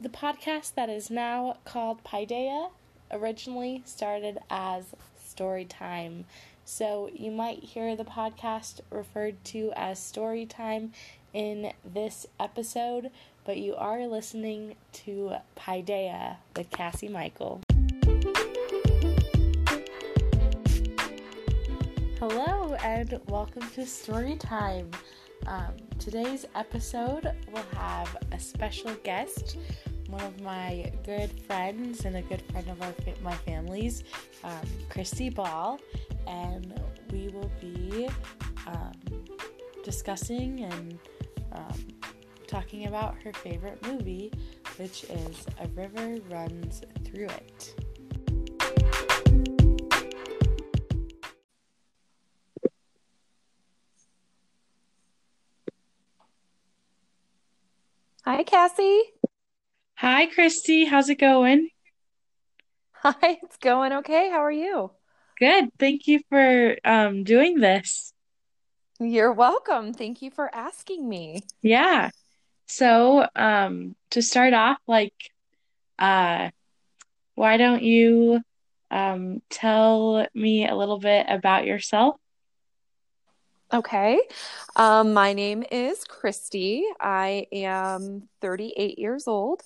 the podcast that is now called Paideia originally started as Story Time. So you might hear the podcast referred to as Story Time in this episode, but you are listening to Paideia with Cassie Michael. Hello and welcome to Story Time. Um, today's episode will have a special guest, one of my good friends and a good friend of our my family's, um, Christy Ball, and we will be um, discussing and um, talking about her favorite movie, which is A River Runs Through It. Hi, Cassie. Hi, Christy. How's it going? Hi, it's going okay. How are you? Good. Thank you for um, doing this. You're welcome. Thank you for asking me. Yeah. So, um, to start off, like, uh, why don't you um, tell me a little bit about yourself? Okay. Um, my name is Christy. I am 38 years old.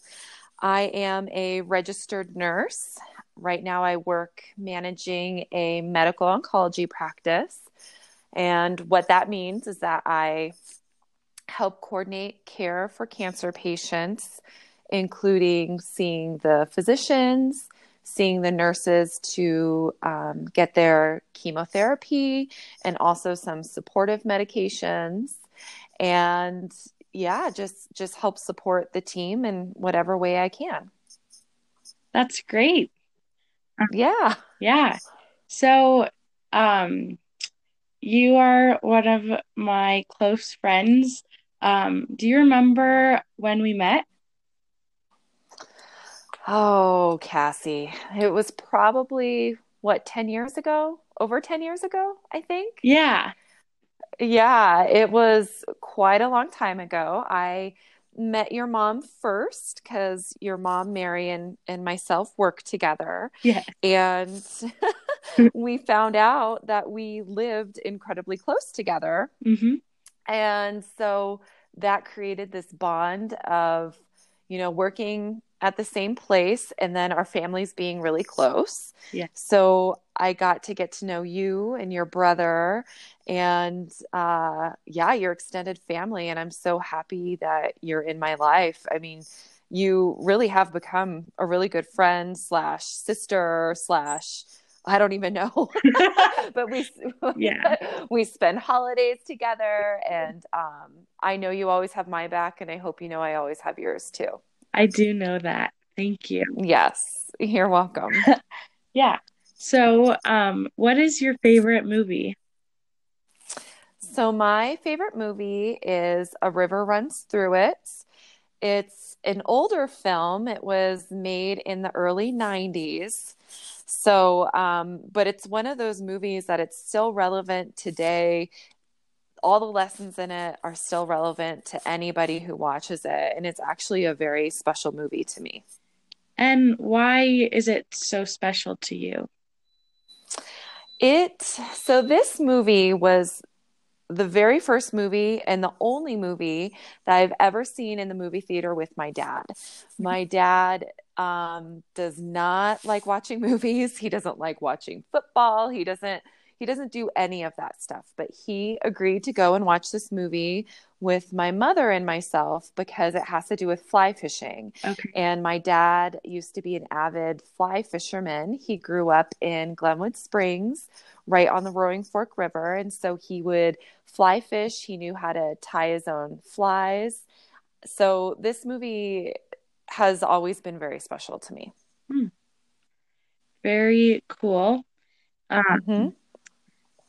I am a registered nurse. Right now, I work managing a medical oncology practice. And what that means is that I help coordinate care for cancer patients, including seeing the physicians, seeing the nurses to um, get their chemotherapy and also some supportive medications. And yeah just just help support the team in whatever way i can. That's great. Yeah. Yeah. So um you are one of my close friends. Um do you remember when we met Oh, Cassie, it was probably what, 10 years ago? Over 10 years ago, I think. Yeah. Yeah, it was quite a long time ago. I met your mom first because your mom, Mary, and, and myself worked together. Yeah. And we found out that we lived incredibly close together. Mm-hmm. And so that created this bond of, you know, working at the same place and then our families being really close. Yeah. So I got to get to know you and your brother and uh yeah, your extended family and I'm so happy that you're in my life. I mean, you really have become a really good friend slash sister slash I don't even know. but we yeah. we spend holidays together and um I know you always have my back and I hope you know I always have yours too. I do know that. Thank you. Yes, you're welcome. yeah. So, um, what is your favorite movie? So, my favorite movie is A River Runs Through It. It's an older film. It was made in the early 90s. So, um, but it's one of those movies that it's still relevant today all the lessons in it are still relevant to anybody who watches it. And it's actually a very special movie to me. And why is it so special to you? It, so this movie was the very first movie and the only movie that I've ever seen in the movie theater with my dad. My dad um, does not like watching movies. He doesn't like watching football. He doesn't he doesn't do any of that stuff, but he agreed to go and watch this movie with my mother and myself because it has to do with fly fishing. Okay. And my dad used to be an avid fly fisherman. He grew up in Glenwood Springs, right on the Roaring Fork River. And so he would fly fish. He knew how to tie his own flies. So this movie has always been very special to me. Hmm. Very cool. Um, mm-hmm.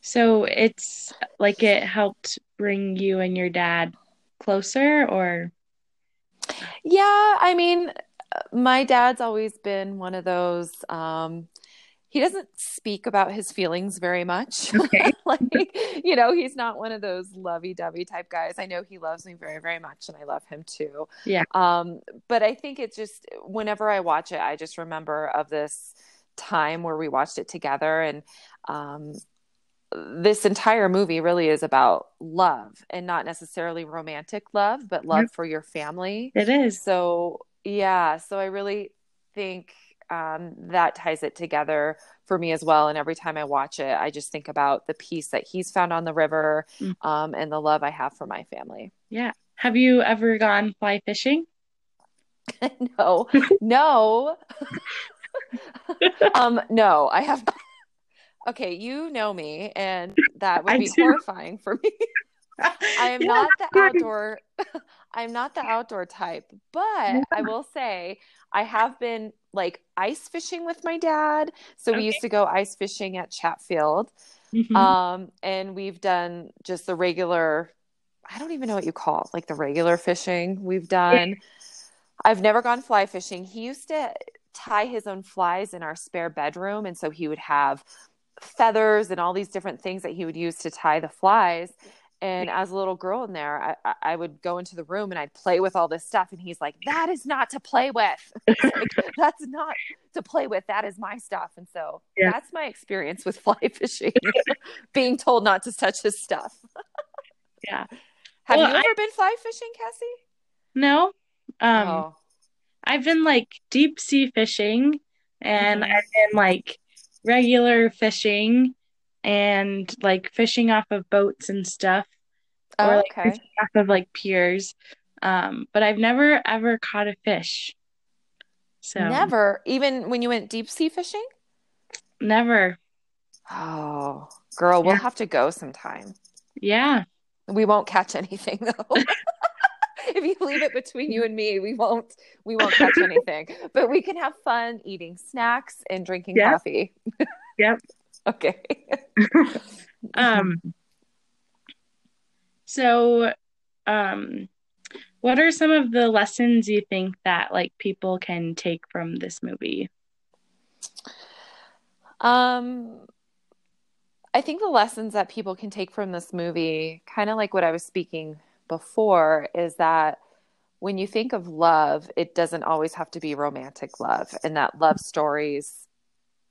So it's like it helped bring you and your dad closer or Yeah, I mean, my dad's always been one of those um he doesn't speak about his feelings very much. Okay. like, you know, he's not one of those lovey-dovey type guys. I know he loves me very, very much, and I love him too. Yeah. Um, but I think it's just whenever I watch it, I just remember of this time where we watched it together, and um, this entire movie really is about love and not necessarily romantic love, but love Yep. for your family. It is. So yeah, so I really think um, that ties it together for me as well. And every time I watch it, I just think about the peace that he's found on the river Mm. um, and the love I have for my family. Yeah. Have you ever gone fly fishing? no, no, um, no, I have. Okay, you know me, and that would be horrifying for me. I am Yeah. not the outdoor I'm not the outdoor type, but I will say I have been like ice fishing with my dad. So we used to go ice fishing at Chatfield. Mhm. Um and we've done just the regular I don't even know what you call it, like the regular fishing we've done. I've never gone fly fishing. He used to tie his own flies in our spare bedroom and so he would have feathers and all these different things that he would use to tie the flies. And as a little girl in there, I, I- I would go into the room and I'd play with all this stuff. And he's like, that is not to play with. Like, that's not to play with. That is my stuff. And so Yeah. that's my experience with fly fishing, being told not to touch his stuff. Yeah. Have Well, you ever been fly fishing, Cassie? No. Um, oh, I've been like deep sea fishing and Mhm. I've been like regular fishing and like fishing off of boats and stuff or oh like okay. off of like piers. Um, but I've never ever caught a fish. So Never, even when you went deep sea fishing? never. Oh, girl, we'll have to go sometime. Yeah. We won't catch anything though. if you leave it between you and me, we won't we won't catch anything. But we can have fun eating snacks and drinking Yeah. coffee. Yep. Okay. Um, so, um, what are some of the lessons you think that like people can take from this movie? Um I think the lessons that people can take from this movie, kind of like what I was speaking before, is that when you think of love, it doesn't always have to be romantic love, and that love stories,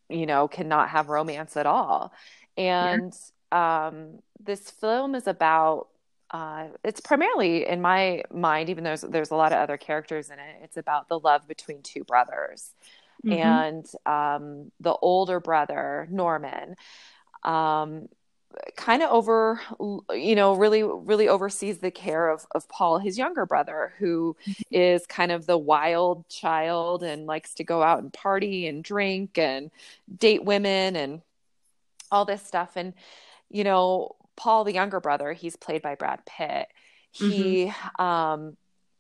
you know, cannot have romance at all. And um, this film is about. Uh, it's primarily, in my mind, even though there's, there's a lot of other characters in it, it's about the love between two brothers Mhm. and um, the older brother Norman um, kind of over you know really really oversees the care of of Paul his younger brother who is kind of the wild child and likes to go out and party and drink and date women and all this stuff. And you know Paul the younger brother he's played by Brad Pitt. He um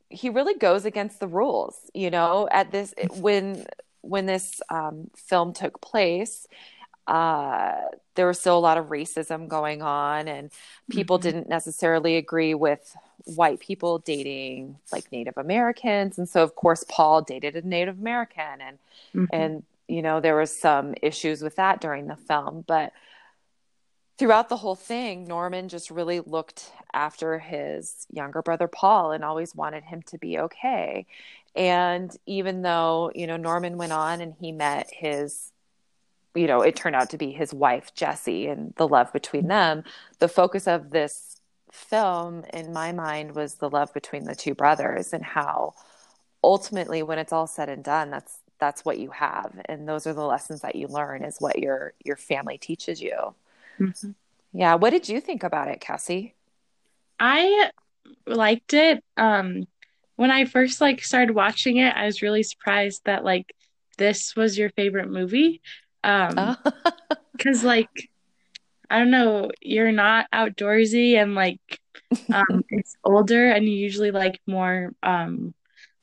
he really goes against the rules you know at this when when this um, film took place, uh, there was still a lot of racism going on, and people Mhm. didn't necessarily agree with white people dating like Native Americans, and so of course Paul dated a Native American, and Mhm. and you know there was some issues with that during the film, but throughout the whole thing, Norman just really looked after his younger brother Paul and always wanted him to be okay. And even though, you know, Norman went on and he met his, you know, it turned out to be his wife, Jessie, and the love between them, the focus of this film, in my mind, was the love between the two brothers and how ultimately, when it's all said and done, that's that's what you have and those are the lessons that you learn is what your your family teaches you Mhm. yeah what did you think about it cassie I liked it. Um, when I first like started watching it, I was really surprised that like this was your favorite movie. Um, Oh. because like I don't know, you're not outdoorsy and like um it's older and you usually like more um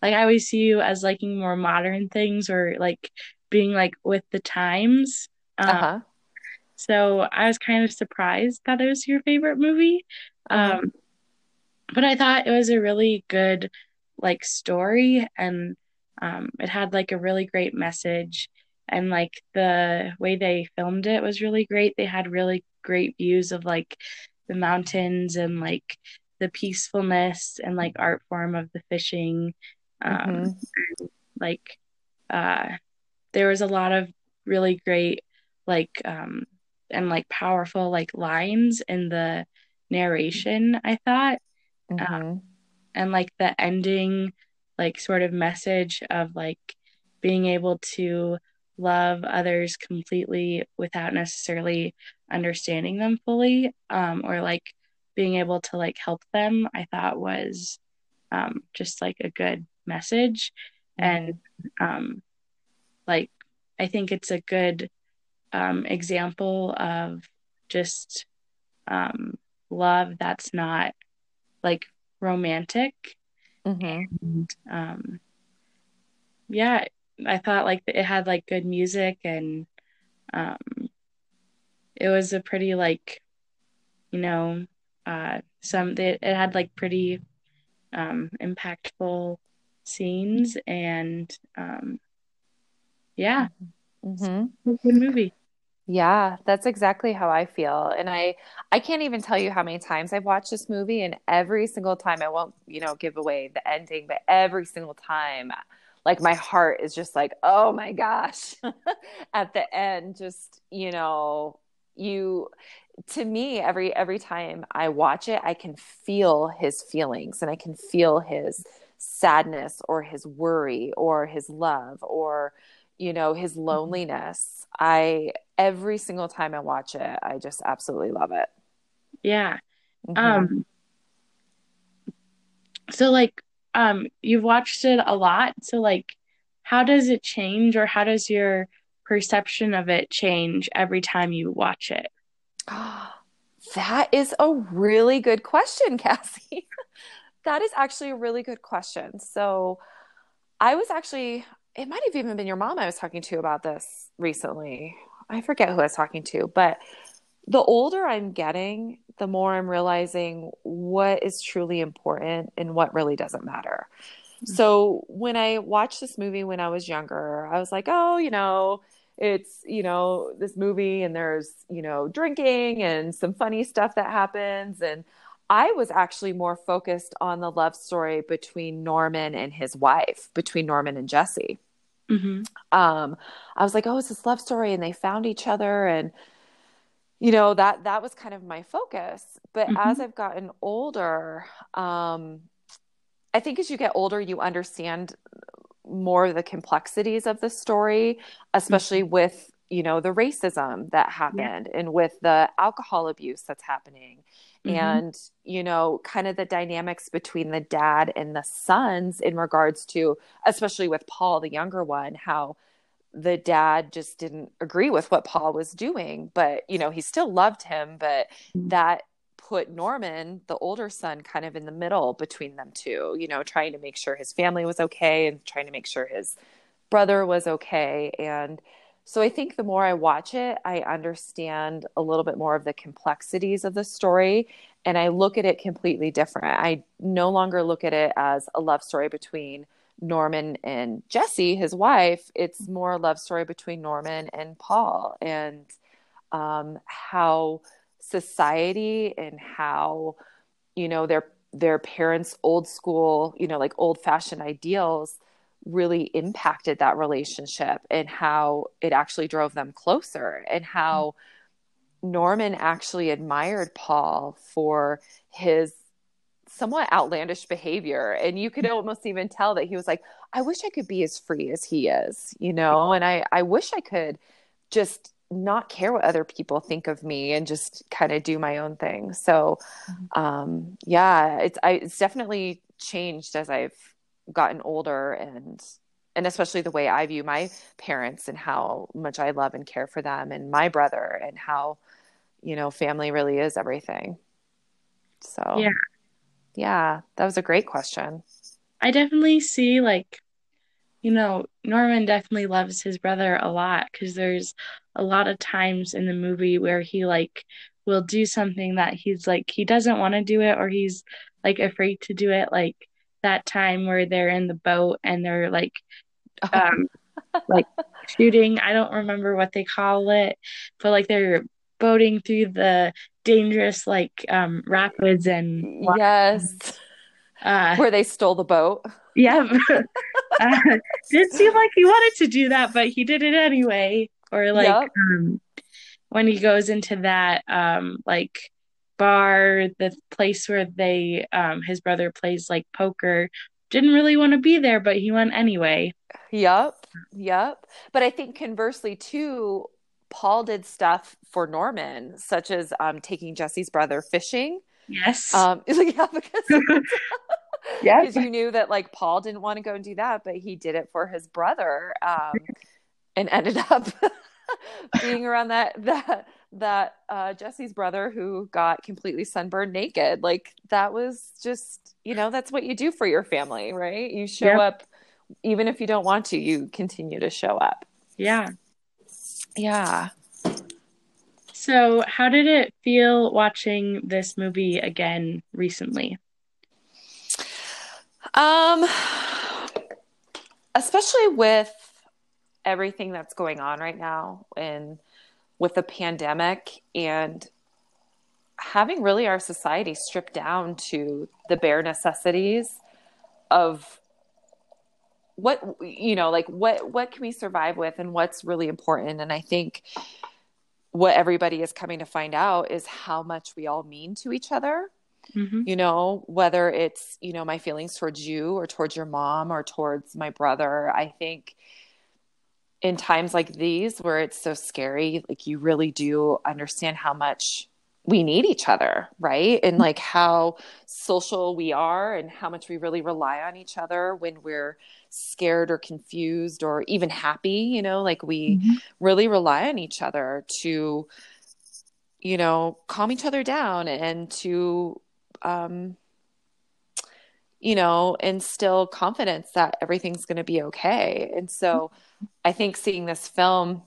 like I always see you as liking more modern things or like being like with the times. Um, uh-huh so I was kind of surprised that it was your favorite movie. Uh-huh. Um, but I thought it was a really good like story and um, it had like a really great message and like the way they filmed it was really great. They had really great views of like the mountains and like the peacefulness and like art form of the fishing. Um, mm-hmm. like uh, there was a lot of really great like um, and like powerful like lines in the narration. I thought, mm-hmm. um, and like the ending like sort of message of like being able to love others completely without necessarily understanding them fully um, or like being able to like help them i thought was um, just like a good message mm-hmm. and um, like i think it's a good um, example of just um, love that's not like romantic mm-hmm. and, um, yeah I thought like it had like good music and um it was a pretty like you know uh some it, it had like pretty um impactful scenes and um yeah mm-hmm. good movie yeah, that's exactly how I feel. And I I can't even tell you how many times I've watched this movie and every single time I won't, you know, give away the ending, but every single time like my heart is just like oh my gosh at the end just you know you to me every every time i watch it i can feel his feelings and i can feel his sadness or his worry or his love or you know his mm-hmm. loneliness i every single time i watch it i just absolutely love it yeah mm-hmm. um so like um you've watched it a lot. So like how does it change or how does your perception of it change every time you watch it? That is a really good question cassie. That is actually a really good question. So i was actually it might have even been your mom i was talking to about this recently. I forget who i was talking to but the older i'm getting the more I'm realizing what is truly important and what really doesn't matter. Mm-hmm. So when I watched this movie when I was younger, I was like, oh, you know, it's, you know, this movie and there's, you know, drinking and some funny stuff that happens. And I was actually more focused on the love story between Norman and his wife, between Norman and Jessie. Mm-hmm. Um, I was like, oh, it's this love story, and they found each other, and you know that that was kind of my focus but mm-hmm. as i've gotten older um i think as you get older you understand more of the complexities of the story especially mm-hmm. with you know the racism that happened yeah. and with the alcohol abuse that's happening mm-hmm. and you know kind of the dynamics between the dad and the sons in regards to especially with paul the younger one how the dad just didn't agree with what Paul was doing, but you know, he still loved him, but mm-hmm. that put Norman, the older son, kind of in the middle between them two, you know, trying to make sure his family was okay and trying to make sure his brother was okay. And so I think the more I watch it, I understand a little bit more of the complexities of the story and I look at it completely different. I no longer look at it as a love story between Norman and Jessie, his wife, it's more a love story between Norman and Paul and um, how society and how, you know, their their parents' old school, you know, like old fashioned ideals really impacted that relationship and how it actually drove them closer and how Norman actually admired Paul for his somewhat outlandish behavior and you could almost even tell that he was like i wish i could be as free as he is you know and i i wish i could just not care what other people think of me and just kind of do my own thing. So mm-hmm. um yeah it's I, it's definitely changed as i've gotten older and and especially the way i view my parents and how much i love and care for them and my brother and how you know family really is everything. So yeah yeah, that was a great question. I definitely see like you know, Norman definitely loves his brother a lot because there's a lot of times in the movie where he like will do something that he's like he doesn't want to do it or he's like afraid to do it like that time where they're in the boat and they're like um like shooting. I don't remember what they call it, but like they're boating through the dangerous like um rapids and yes. Uh, where they stole the boat. Yeah uh, did seem like he wanted to do that but he did it anyway. Or like yep. um, when he goes into that um like bar the place where they um his brother plays like poker didn't really want to be there but he went anyway. Yep. Yep. But i think conversely too paul did stuff for norman such as um taking jessie's brother fishing yes um yeah because yeah because you knew that like paul didn't want to go and do that but he did it for his brother um and ended up being around that that that uh, Jessie's brother who got completely sunburned naked. Like that was just you know that's what you do for your family, right? You show yep. up even if you don't want to. You continue to show up. Yeah. Yeah. So, how did it feel watching this movie again recently? Um, especially with everything that's going on right now and with the pandemic and having really our society stripped down to the bare necessities of what you know like what what can we survive with and what's really important? And i think what everybody is coming to find out is how much we all mean to each other. Mm-hmm. you know whether it's you know my feelings towards you or towards your mom or towards my brother. I think in times like these where it's so scary, like you really do understand how much we need each other, right? And like how social we are and how much we really rely on each other when we're scared or confused or even happy, you know, like we mm-hmm. really rely on each other to you know, calm each other down and to um you know, instill confidence that everything's going to be okay. And so I think seeing this film,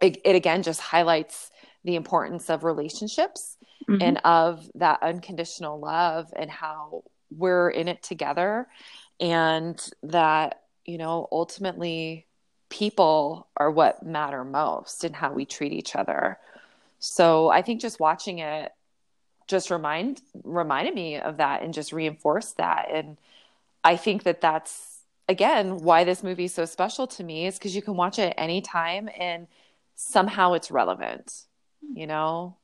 it, it again just highlights the importance of relationships mm-hmm. and of that unconditional love and how we're in it together. And that, you know, ultimately people are what matter most and how we treat each other. So I think just watching it just remind reminded me of that and just reinforced that and i think that that's again why this movie is so special to me is because you can watch it any time and somehow it's relevant you know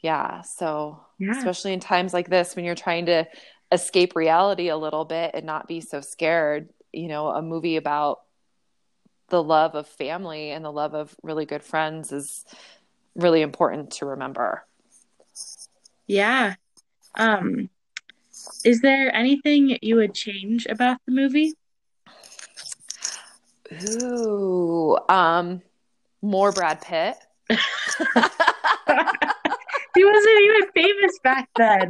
yeah so yeah. especially in times like this when you're trying to escape reality a little bit and not be so scared you know a movie about the love of family and the love of really good friends is really important to remember yeah. Um, is there anything you would change about the movie? Ooh, um, more Brad Pitt. he wasn't even famous back then.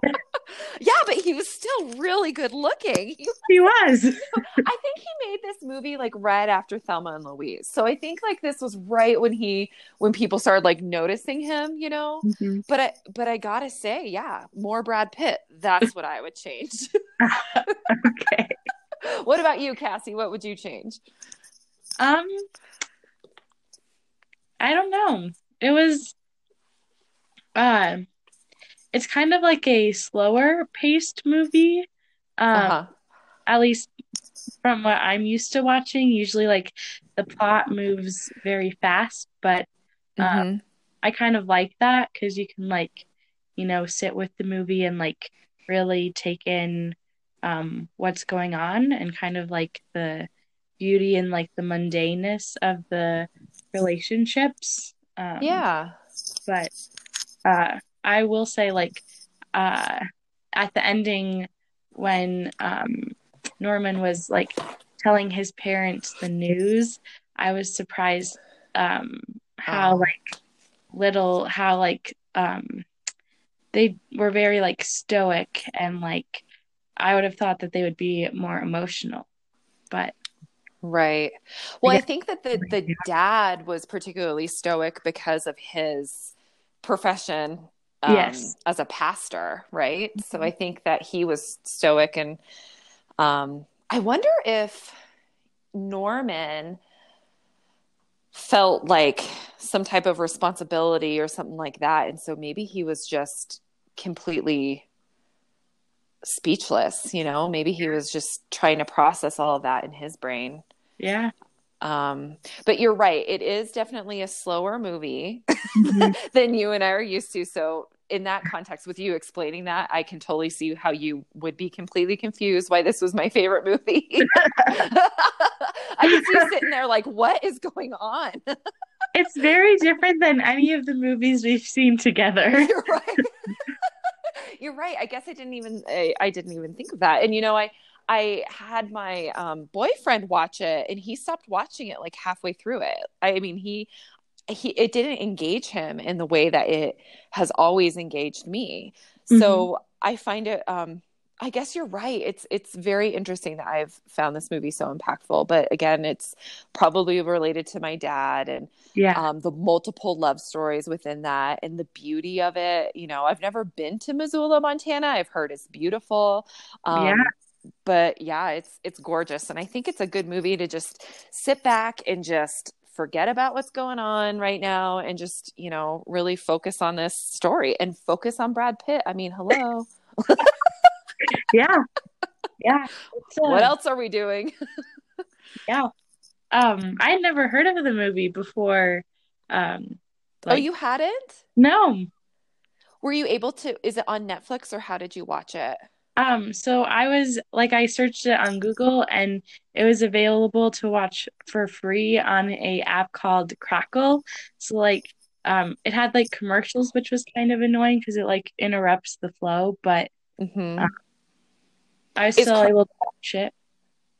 yeah, but he was still really good looking. He was. I think he made this movie like right after Thelma and Louise. So I think like this was right when he when people started like noticing him, you know. Mm-hmm. But I but I got to say, yeah, more Brad Pitt. That's what I would change. okay. What about you, Cassie? What would you change? Um I don't know. It was uh, it's kind of like a slower paced movie. Um, uh-huh. At least from what I'm used to watching, usually like the plot moves very fast, but um, mm-hmm. I kind of like that because you can like, you know, sit with the movie and like really take in um, what's going on and kind of like the beauty and like the mundaneness of the relationships. Um, yeah. But uh, I will say, like, uh, at the ending when um, Norman was like telling his parents the news, I was surprised um, how oh. like little how like um, they were very like stoic and like I would have thought that they would be more emotional, but right. Well, I, I think that the the dad was particularly stoic because of his profession um, yes. as a pastor, right? Mm-hmm. So I think that he was stoic, and um, I wonder if Norman felt like some type of responsibility or something like that. And so maybe he was just completely speechless, you know? Maybe he was just trying to process all of that in his brain. Yeah. Um, but you're right. It is definitely a slower movie mm-hmm. than you and I are used to. So in that context, with you explaining that, I can totally see how you would be completely confused why this was my favorite movie. I can see you sitting there like, what is going on? it's very different than any of the movies we've seen together. You're right. You're right. I guess I didn't even I, I didn't even think of that. And you know, I I had my um, boyfriend watch it and he stopped watching it like halfway through it. I mean, he he it didn't engage him in the way that it has always engaged me. Mm-hmm. So I find it um I guess you're right. It's it's very interesting that I've found this movie so impactful. But again, it's probably related to my dad and yeah. um, the multiple love stories within that and the beauty of it. You know, I've never been to Missoula, Montana. I've heard it's beautiful. Um, yeah but yeah, it's it's gorgeous, and I think it's a good movie to just sit back and just forget about what's going on right now and just you know really focus on this story and focus on Brad Pitt. I mean, hello. yeah, yeah. Uh, what else are we doing? yeah, um, I had never heard of the movie before. Um, oh, like... oh, you hadn't? No. Were you able to? Is it on Netflix or how did you watch it? Um, so I was like, I searched it on Google and it was available to watch for free on a app called Crackle. So like, um, it had like commercials, which was kind of annoying because it like interrupts the flow. But mm-hmm. uh, I was still able to watch it.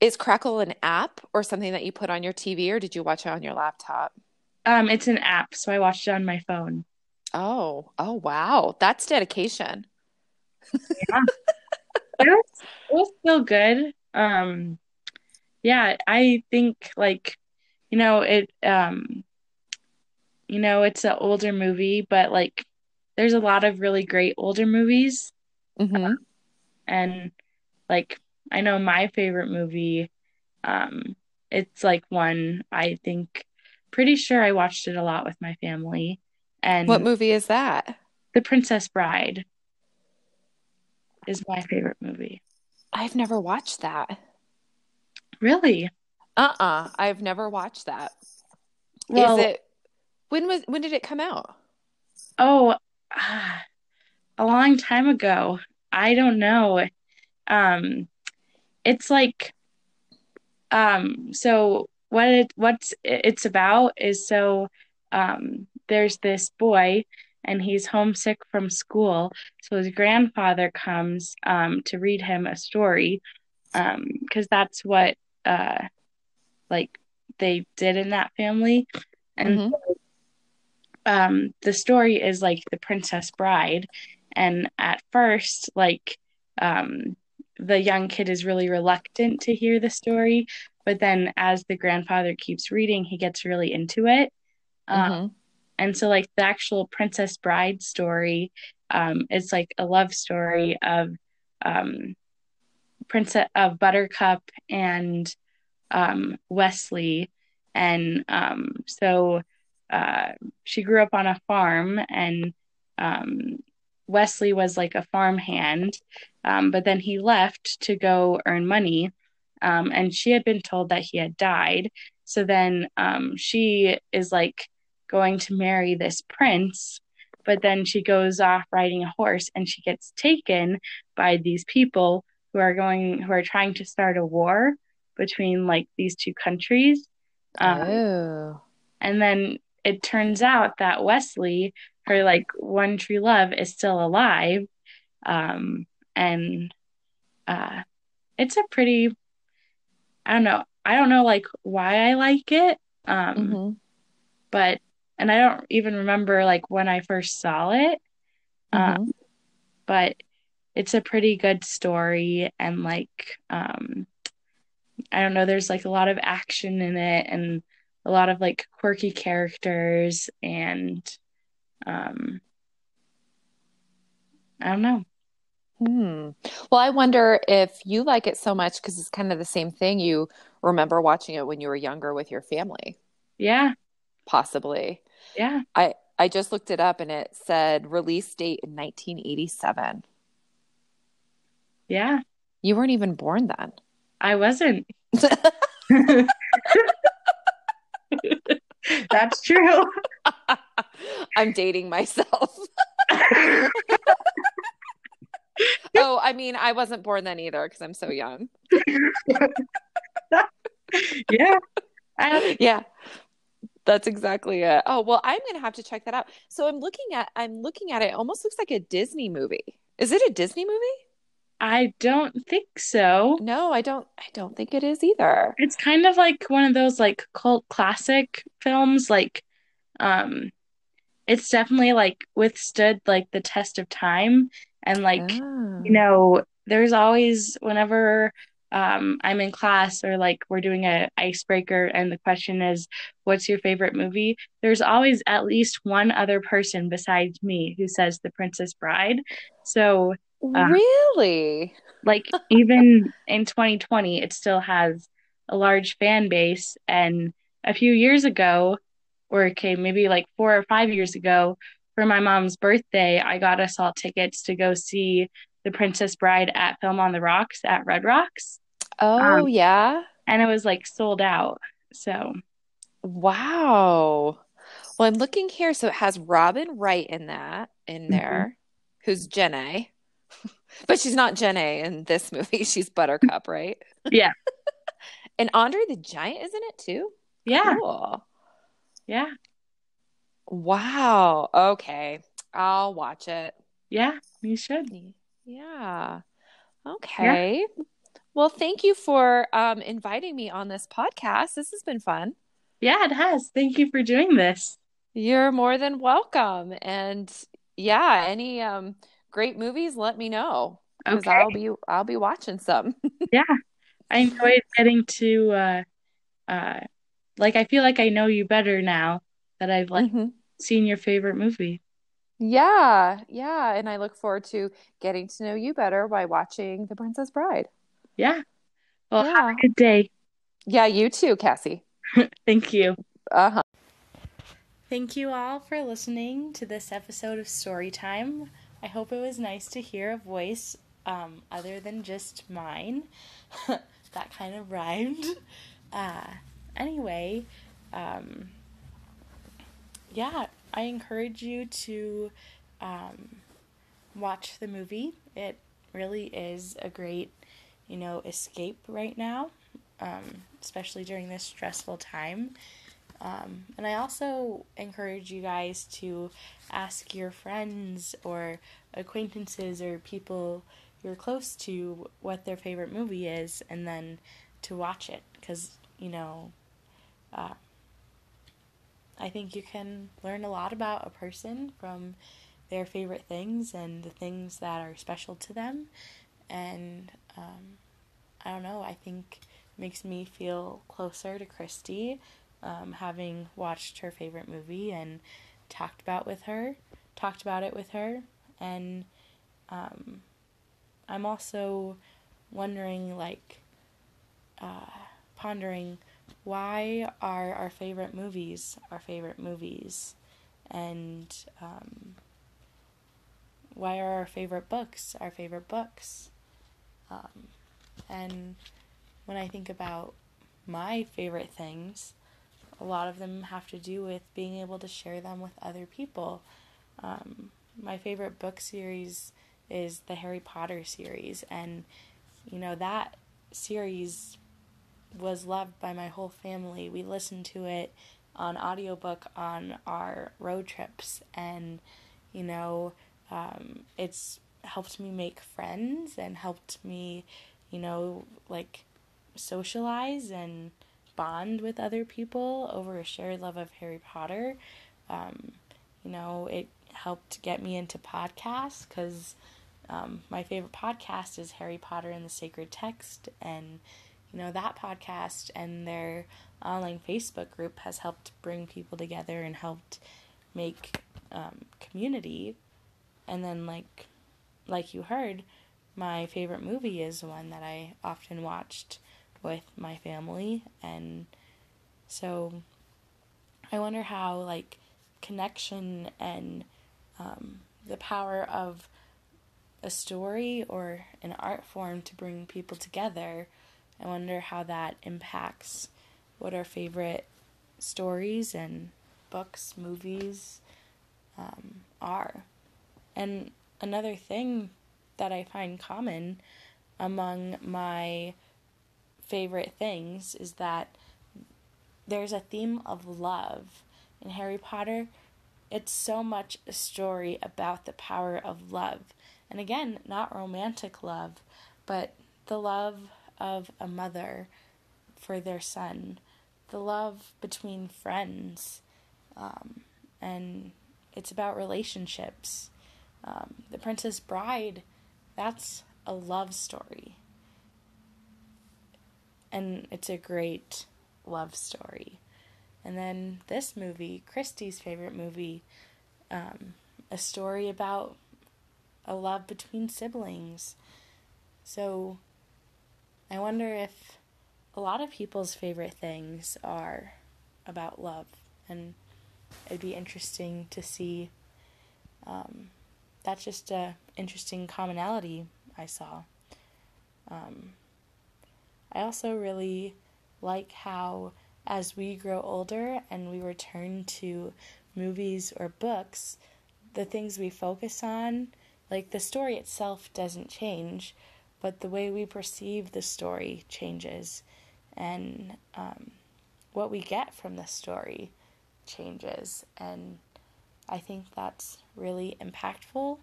Is Crackle an app or something that you put on your TV, or did you watch it on your laptop? Um, it's an app, so I watched it on my phone. Oh, oh wow, that's dedication. Yeah. It was, it was still good. Um, yeah, I think like, you know, it, um, you know, it's an older movie, but like, there's a lot of really great older movies. Mm-hmm. and like, I know my favorite movie, um, it's like one I think pretty sure I watched it a lot with my family. And what movie is that? The Princess Bride is my favorite movie. I've never watched that. Really? Uh-uh. I've never watched that. Well, is it when was when did it come out? Oh, uh, a long time ago. I don't know. Um it's like um so what it what's it's about is so um there's this boy and he's homesick from school. So his grandfather comes um, to read him a story because um, that's what uh, like they did in that family. And mm-hmm. so, um, the story is like the Princess Bride, and at first, like um, the young kid is really reluctant to hear the story, but then as the grandfather keeps reading, he gets really into it. Um, mm-hmm and so, like, the actual Princess Bride story um, like a love story of um, Princess of Buttercup and um, Westley. And um, so uh, she grew up on a farm, and um, Westley was like a farmhand, um, but then he left to go earn money. Um, and she had been told that he had died. So then um, she is like going to marry this prince but then she goes off riding a horse and she gets taken by these people who are going who are trying to start a war between like these two countries um, oh. and then it turns out that westley her like one true love is still alive um, and uh, it's a pretty i don't know i don't know like why i like it um, mm-hmm. but and I don't even remember like when I first saw it. Mm-hmm. Um, but it's a pretty good story and like um I don't know, there's like a lot of action in it and a lot of like quirky characters and um I don't know. Hmm. Well, I wonder if you like it so much because it's kind of the same thing. You remember watching it when you were younger with your family. Yeah, possibly. Yeah. I I just looked it up and it said release date in 1987. Yeah. You weren't even born then. I wasn't. That's true. I'm dating myself. oh, I mean, I wasn't born then either because I'm so young. yeah. I, Yeah. That's exactly it. Oh, well, I'm going to have to check that out. So I'm looking at I'm looking at it. it almost looks like a Disney movie. Is it a Disney movie? I don't think so. No, I don't I don't think it is either. It's kind of like one of those like cult classic films like um it's definitely like withstood like the test of time and like Oh. you know there's always whenever um I'm in class or like we're doing a icebreaker and the question is what's your favorite movie? There's always at least one other person besides me who says The Princess Bride. So uh, really? like even in 2020 it still has a large fan base. And a few years ago or okay maybe like four or five years ago for my mom's birthday i got us all tickets to go see the princess bride at film on the rocks at red rocks Oh, Um, yeah. and it was like sold out so Wow. Well, I'm looking here. So it has Robin Wright in that, in Mhm. there, who's Jenna. But she's not Jenna in this movie. She's Buttercup, right? Yeah. And Andre the Giant is in it too? yeah Cool. yeah Wow. Okay. I'll watch it. yeah you should Yeah. Okay. Well, thank you for um, inviting me on this podcast. This has been fun. yeah it has thank you for doing this You're more than welcome. And yeah, any um great movies, let me know because okay I'll be I'll be watching some. Yeah. I enjoyed getting to uh uh like I feel like I know you better now that I've like Mhm. seen your favorite movie. Yeah, yeah, and I look forward to getting to know you better by watching The Princess Bride. Yeah. Well, have Yeah. a good day. Yeah, you too, Cassie. Thank you. Uh-huh. Thank you all for listening to this episode of Storytime. I hope it was nice to hear a voice um, other than just mine. that kind of rhymed. Uh, anyway, um, yeah, I encourage you to um, watch the movie. It really is a great, you know, escape right now, um, especially during this stressful time. Um, and I also encourage you guys to ask your friends or acquaintances or people you're close to what their favorite movie is and then to watch it because, you know, uh, I think you can learn a lot about a person from their favorite things and the things that are special to them. And um, I don't know, I think makes me feel closer to Christy um, having watched her favorite movie and talked about with her, talked about it with her, and um, I'm also wondering, like, uh, pondering why are our favorite movies our favorite movies, and um, why are our favorite books our favorite books, um, and when I think about my favorite things a lot of them have to do with being able to share them with other people. Um, my favorite book series is the Harry Potter series, and you know, that series was loved by my whole family. We listened to it on audiobook on our road trips, and you know, um, it's helped me make friends and helped me, you know, like socialize and bond with other people over a shared love of Harry Potter. Um, you know, it helped get me into podcasts because um, my favorite podcast is Harry Potter and the Sacred Text, and you know that podcast and their online Facebook group has helped bring people together and helped make um, community. And then, like, like you heard, my favorite movie is one that I often watched with my family and so I wonder how like connection and um, the power of a story or an art form to bring people together. I wonder how that impacts what our favorite stories and books, movies um, are. And another thing that I find common among my favorite things is that there's a theme of love. In Harry Potter, it's so much a story about the power of love. And again, not romantic love, but the love of a mother for their son, the love between friends, um, and it's about relationships. Um, the Princess Bride, that's a love story. And it's a great love story. And then this movie, Christy's favorite movie, um, a story about a love between siblings. So I wonder if a lot of people's favorite things are about love. And it'd be interesting to see. Um, that's just a interesting commonality I saw. Um, I also really like how as we grow older and we return to movies or books, the things we focus on, like the story itself doesn't change, but the way we perceive the story changes. And um, what we get from the story changes. And I think that's really impactful.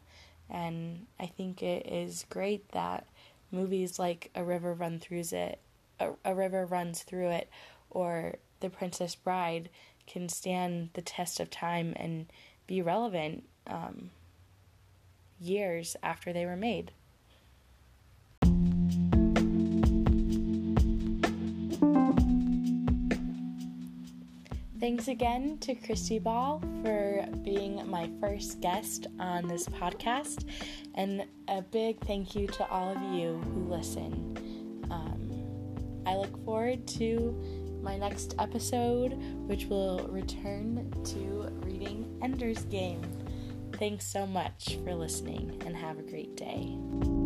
And I think it is great that movies like A River Run Through It, A, a River Runs Through It, or The Princess Bride can stand the test of time and be relevant um, years after they were made. Thanks again to Christy Ball for being my first guest on this podcast, and a big thank you to all of you who listen. Um, I look forward to my next episode, which will return to reading Ender's Game. Thanks so much for listening and have a great day.